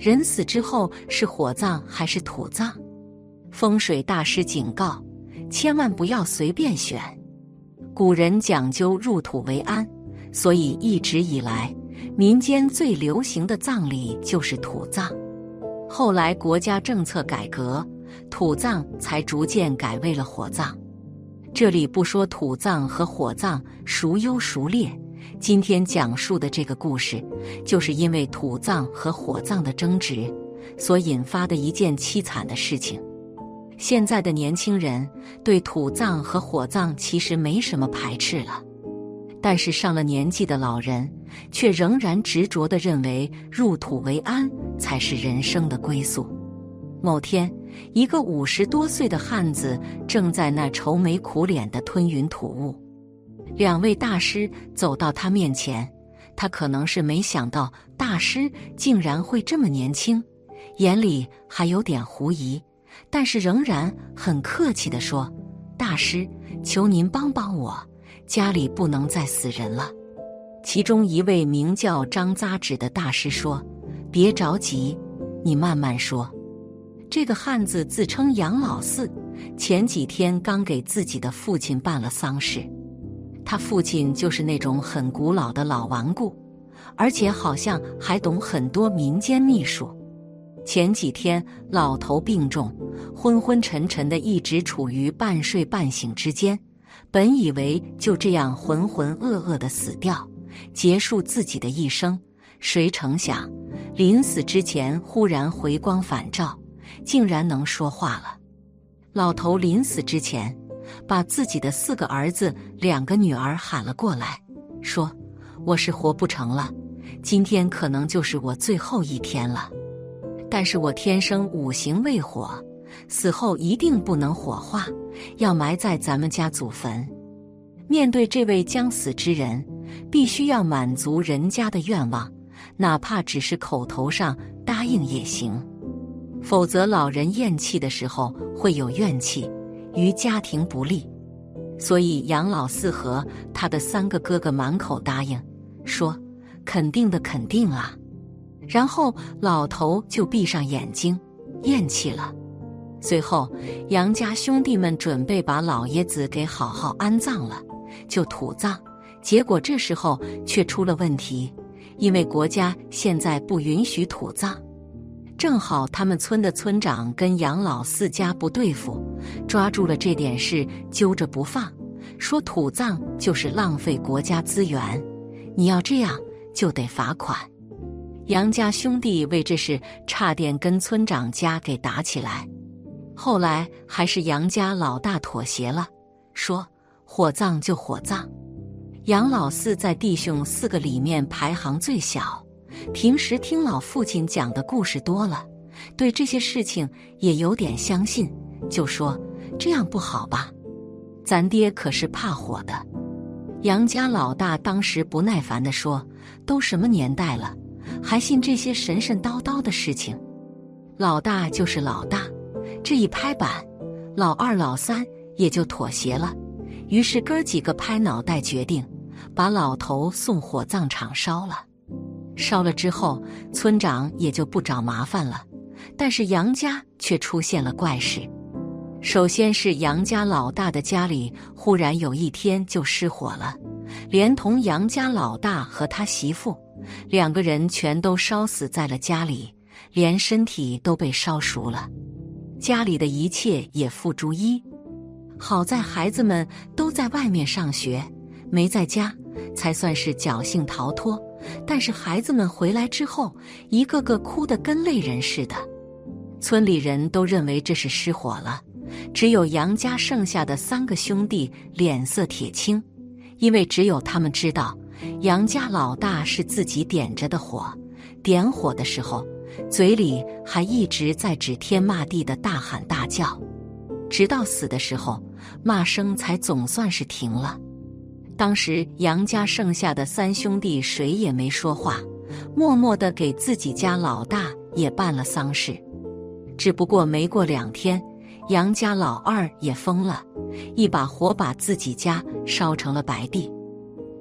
人死之后是火葬还是土葬？风水大师警告：千万不要随便选。古人讲究入土为安，所以一直以来，民间最流行的葬礼就是土葬。后来国家政策改革，土葬才逐渐改为了火葬。这里不说土葬和火葬孰优孰劣。今天讲述的这个故事，就是因为土葬和火葬的争执所引发的一件凄惨的事情。现在的年轻人对土葬和火葬其实没什么排斥了，但是上了年纪的老人却仍然执着地认为入土为安才是人生的归宿。某天，一个五十多岁的汉子正在那愁眉苦脸地吞云吐雾。两位大师走到他面前，他可能是没想到大师竟然会这么年轻，眼里还有点狐疑，但是仍然很客气地说：“大师，求您帮帮我，家里不能再死人了。”其中一位名叫张扎纸的大师说：“别着急，你慢慢说。”这个汉子自称杨老四，前几天刚给自己的父亲办了丧事。他父亲就是那种很古老的老顽固，而且好像还懂很多民间秘术。前几天老头病重，昏昏沉沉的，一直处于半睡半醒之间。本以为就这样浑浑噩噩的死掉，结束自己的一生，谁成想临死之前忽然回光返照，竟然能说话了。老头临死之前。把自己的四个儿子、两个女儿喊了过来，说：“我是活不成了，今天可能就是我最后一天了。但是我天生五行未火，死后一定不能火化，要埋在咱们家祖坟。面对这位将死之人，必须要满足人家的愿望，哪怕只是口头上答应也行，否则老人咽气的时候会有怨气。”于家庭不利，所以杨老四和他的三个哥哥满口答应，说：“肯定的，肯定啊。”然后老头就闭上眼睛，咽气了。随后杨家兄弟们准备把老爷子给好好安葬了，就土葬。结果这时候却出了问题，因为国家现在不允许土葬。正好他们村的村长跟杨老四家不对付，抓住了这点事揪着不放，说土葬就是浪费国家资源，你要这样就得罚款。杨家兄弟为这事差点跟村长家给打起来，后来还是杨家老大妥协了，说火葬就火葬。杨老四在弟兄四个里面排行最小。平时听老父亲讲的故事多了，对这些事情也有点相信，就说这样不好吧？咱爹可是怕火的。杨家老大当时不耐烦地说：“都什么年代了，还信这些神神叨叨的事情？”老大就是老大，这一拍板，老二、老三也就妥协了。于是哥几个拍脑袋决定，把老头送火葬场烧了。烧了之后，村长也就不找麻烦了，但是杨家却出现了怪事。首先是杨家老大的家里忽然有一天就失火了，连同杨家老大和他媳妇两个人全都烧死在了家里，连身体都被烧熟了，家里的一切也付诸一。好在孩子们都在外面上学，没在家，才算是侥幸逃脱。但是孩子们回来之后，一个个哭得跟泪人似的。村里人都认为这是失火了，只有杨家剩下的三个兄弟脸色铁青。因为只有他们知道，杨家老大是自己点着的火，点火的时候，嘴里还一直在指天骂地的大喊大叫，直到死的时候，骂声才总算是停了。当时杨家剩下的三兄弟谁也没说话，默默的给自己家老大也办了丧事。只不过没过两天，杨家老二也疯了，一把火把自己家烧成了白地。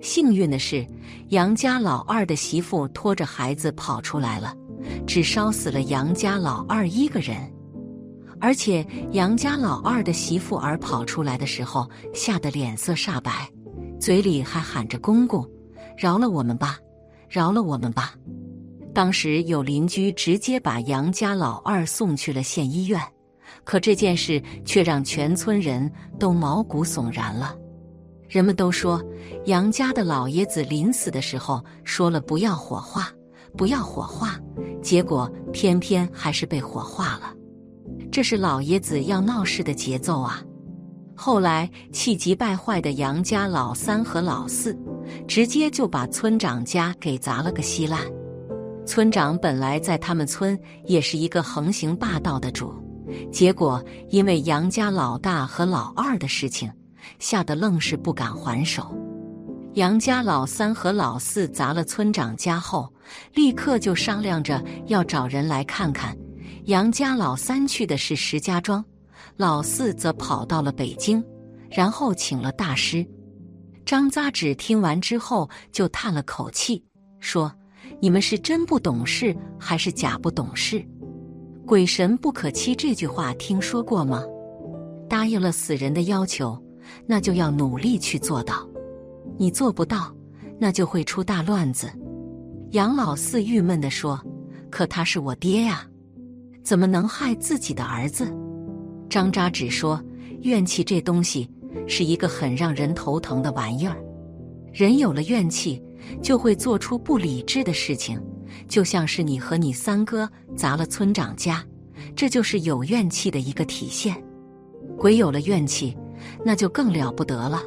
幸运的是，杨家老二的媳妇拖着孩子跑出来了，只烧死了杨家老二一个人。而且杨家老二的媳妇儿跑出来的时候，吓得脸色煞白。嘴里还喊着“公公，饶了我们吧，饶了我们吧”。当时有邻居直接把杨家老二送去了县医院，可这件事却让全村人都毛骨悚然了。人们都说杨家的老爷子临死的时候说了不要火化，不要火化，结果偏偏还是被火化了。这是老爷子要闹事的节奏啊！后来气急败坏的杨家老三和老四，直接就把村长家给砸了个稀烂。村长本来在他们村也是一个横行霸道的主，结果因为杨家老大和老二的事情，吓得愣是不敢还手。杨家老三和老四砸了村长家后，立刻就商量着要找人来看看。杨家老三去的是石家庄。老四则跑到了北京，然后请了大师。张扎纸听完之后就叹了口气，说：“你们是真不懂事，还是假不懂事？鬼神不可欺这句话听说过吗？答应了死人的要求，那就要努力去做到。你做不到，那就会出大乱子。”杨老四郁闷地说：“可他是我爹呀，怎么能害自己的儿子？”张扎只说：“怨气这东西是一个很让人头疼的玩意儿。人有了怨气，就会做出不理智的事情，就像是你和你三哥砸了村长家，这就是有怨气的一个体现。鬼有了怨气，那就更了不得了。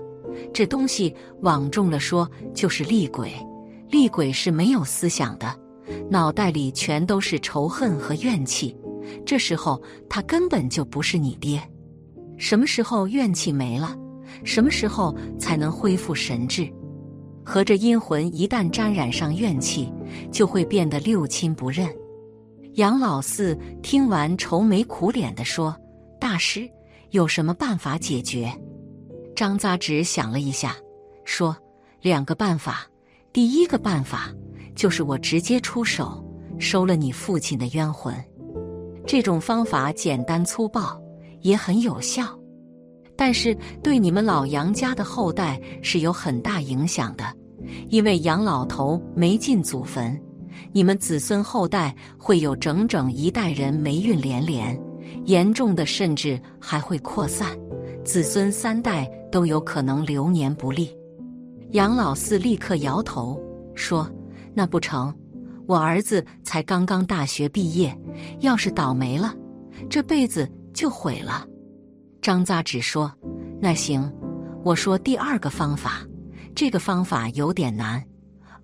这东西往重了说，就是厉鬼。厉鬼是没有思想的，脑袋里全都是仇恨和怨气。”这时候他根本就不是你爹。什么时候怨气没了？什么时候才能恢复神智？和这阴魂一旦沾染上怨气，就会变得六亲不认。杨老四听完，愁眉苦脸的说：“大师有什么办法解决？”张扎直想了一下，说：“两个办法。第一个办法就是我直接出手，收了你父亲的冤魂。”这种方法简单粗暴，也很有效，但是对你们老杨家的后代是有很大影响的。因为杨老头没进祖坟，你们子孙后代会有整整一代人霉运连连，严重的甚至还会扩散，子孙三代都有可能流年不利。杨老四立刻摇头说：“那不成。”我儿子才刚刚大学毕业，要是倒霉了，这辈子就毁了。张扎只说：“那行，我说第二个方法，这个方法有点难，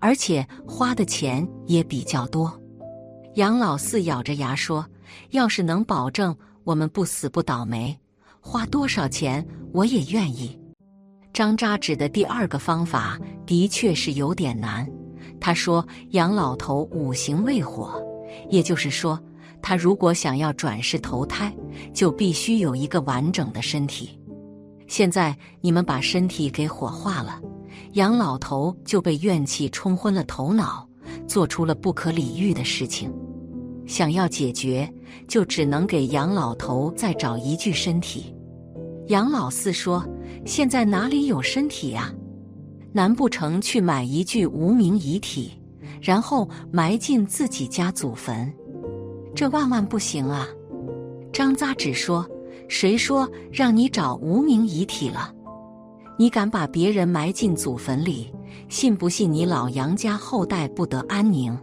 而且花的钱也比较多。”杨老四咬着牙说：“要是能保证我们不死不倒霉，花多少钱我也愿意。”张扎指的第二个方法的确是有点难。他说：“杨老头五行未火，也就是说，他如果想要转世投胎，就必须有一个完整的身体。现在你们把身体给火化了，杨老头就被怨气冲昏了头脑，做出了不可理喻的事情。想要解决，就只能给杨老头再找一具身体。”杨老四说：“现在哪里有身体呀？”难不成去买一具无名遗体，然后埋进自己家祖坟？这万万不行啊！张扎只说：“谁说让你找无名遗体了？你敢把别人埋进祖坟里，信不信你老杨家后代不得安宁？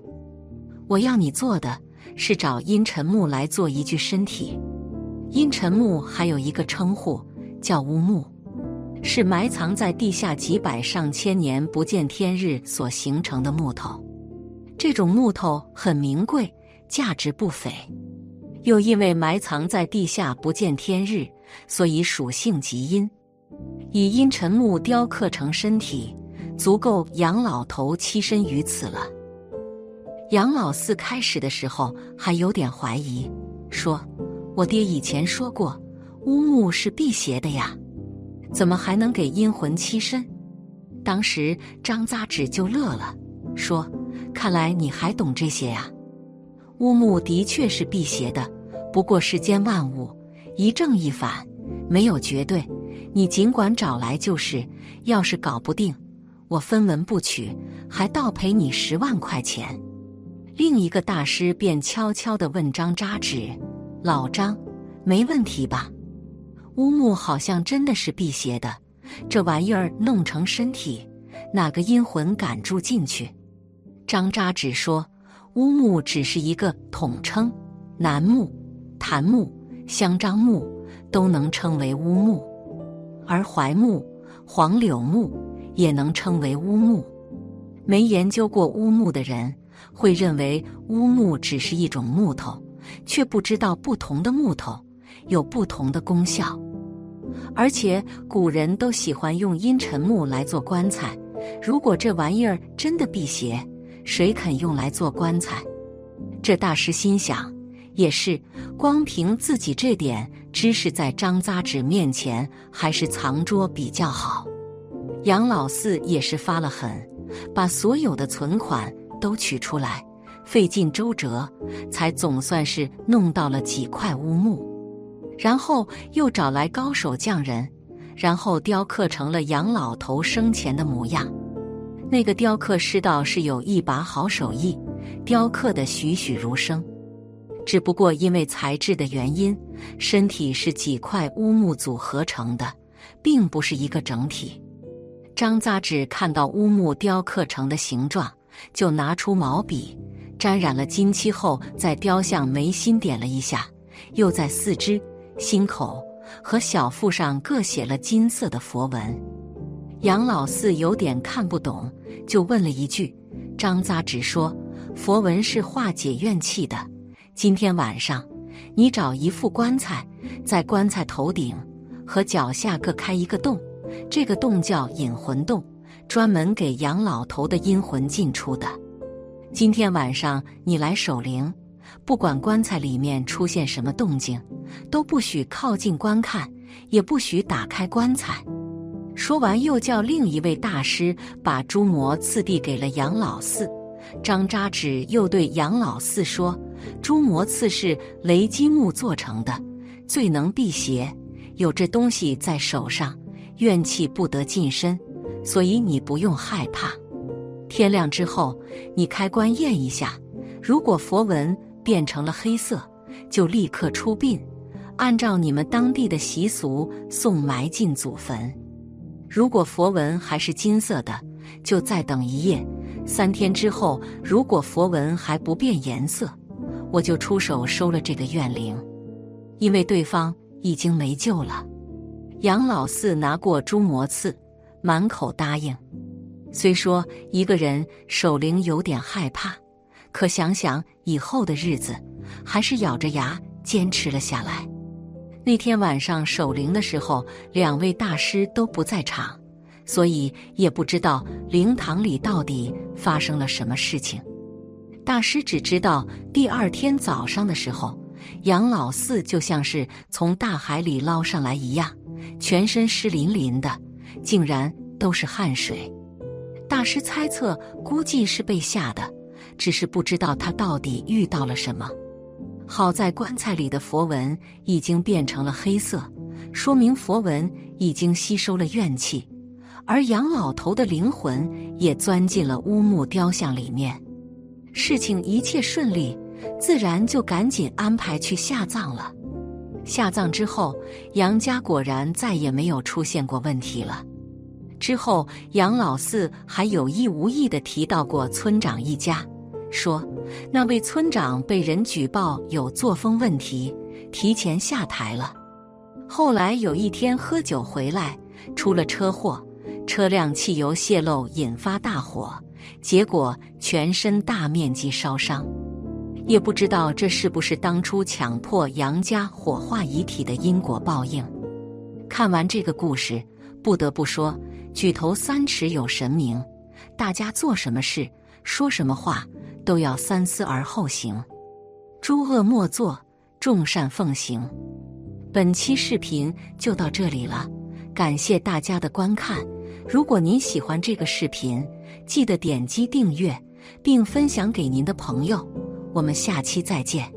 我要你做的是找阴沉木来做一具身体。阴沉木还有一个称呼叫乌木。”是埋藏在地下几百上千年不见天日所形成的木头。这种木头很名贵，价值不菲。又因为埋藏在地下不见天日，所以属性极阴。以阴沉木雕刻成身体，足够杨老头栖身于此了。杨老四开始的时候还有点怀疑，说：“我爹以前说过，乌木是辟邪的呀，怎么还能给阴魂栖身？”当时张扎纸就乐了，说：“看来你还懂这些呀。乌木的确是辟邪的，不过世间万物一正一反，没有绝对。你尽管找来就是，要是搞不定，我分文不取，还倒赔你十万块钱。”另一个大师便悄悄地问张扎纸：“老张，没问题吧？乌木好像真的是辟邪的，这玩意儿弄成身体，哪个阴魂敢住进去？”张扎纸说：“乌木只是一个统称，楠木、檀木、香樟木都能称为乌木，而槐木、黄柳木也能称为乌木。没研究过乌木的人。”会认为乌木只是一种木头，却不知道不同的木头有不同的功效。而且古人都喜欢用阴沉木来做棺材。如果这玩意儿真的辟邪，谁肯用来做棺材？这大师心想，也是，光凭自己这点知识，在张扎纸面前还是藏拙比较好。杨老四也是发了狠，把所有的存款。都取出来，费尽周折，才总算是弄到了几块乌木，然后又找来高手匠人，然后雕刻成了杨老头生前的模样。那个雕刻师道是有一把好手艺，雕刻的栩栩如生。只不过因为材质的原因，身体是几块乌木组合成的，并不是一个整体。张扎纸看到乌木雕刻成的形状。就拿出毛笔，沾染了金漆后，在雕像眉心点了一下，又在四肢、心口和小腹上各写了金色的佛文。杨老四有点看不懂，就问了一句：“张扎直说，佛文是化解怨气的。今天晚上，你找一副棺材，在棺材头顶和脚下各开一个洞，这个洞叫引魂洞。”专门给杨老头的阴魂进出的。今天晚上你来守灵，不管棺材里面出现什么动静，都不许靠近观看，也不许打开棺材。说完，又叫另一位大师把朱魔赐递给了杨老四。张扎纸又对杨老四说：“朱魔刺是雷击木做成的，最能辟邪。有这东西在手上，怨气不得近身。”所以你不用害怕，天亮之后你开棺验一下，如果佛文变成了黑色，就立刻出殡，按照你们当地的习俗送埋进祖坟；如果佛纹还是金色的，就再等一夜，三天之后，如果佛纹还不变颜色，我就出手收了这个怨灵，因为对方已经没救了。杨老四拿过朱魔刺。满口答应，虽说一个人守灵有点害怕，可想想以后的日子，还是咬着牙坚持了下来。那天晚上守灵的时候，两位大师都不在场，所以也不知道灵堂里到底发生了什么事情。大师只知道第二天早上的时候，杨老四就像是从大海里捞上来一样，全身湿淋淋的。竟然都是汗水，大师猜测估计是被吓的，只是不知道他到底遇到了什么。好在棺材里的佛纹已经变成了黑色，说明佛纹已经吸收了怨气，而杨老头的灵魂也钻进了乌木雕像里面。事情一切顺利，自然就赶紧安排去下葬了。下葬之后，杨家果然再也没有出现过问题了。之后，杨老四还有意无意的提到过村长一家，说那位村长被人举报有作风问题，提前下台了。后来有一天喝酒回来，出了车祸，车辆汽油泄漏引发大火，结果全身大面积烧伤。也不知道这是不是当初强迫杨家火化遗体的因果报应。看完这个故事，不得不说，举头三尺有神明，大家做什么事、说什么话都要三思而后行，诸恶莫作，众善奉行。本期视频就到这里了，感谢大家的观看。如果您喜欢这个视频，记得点击订阅并分享给您的朋友。我们下期再见。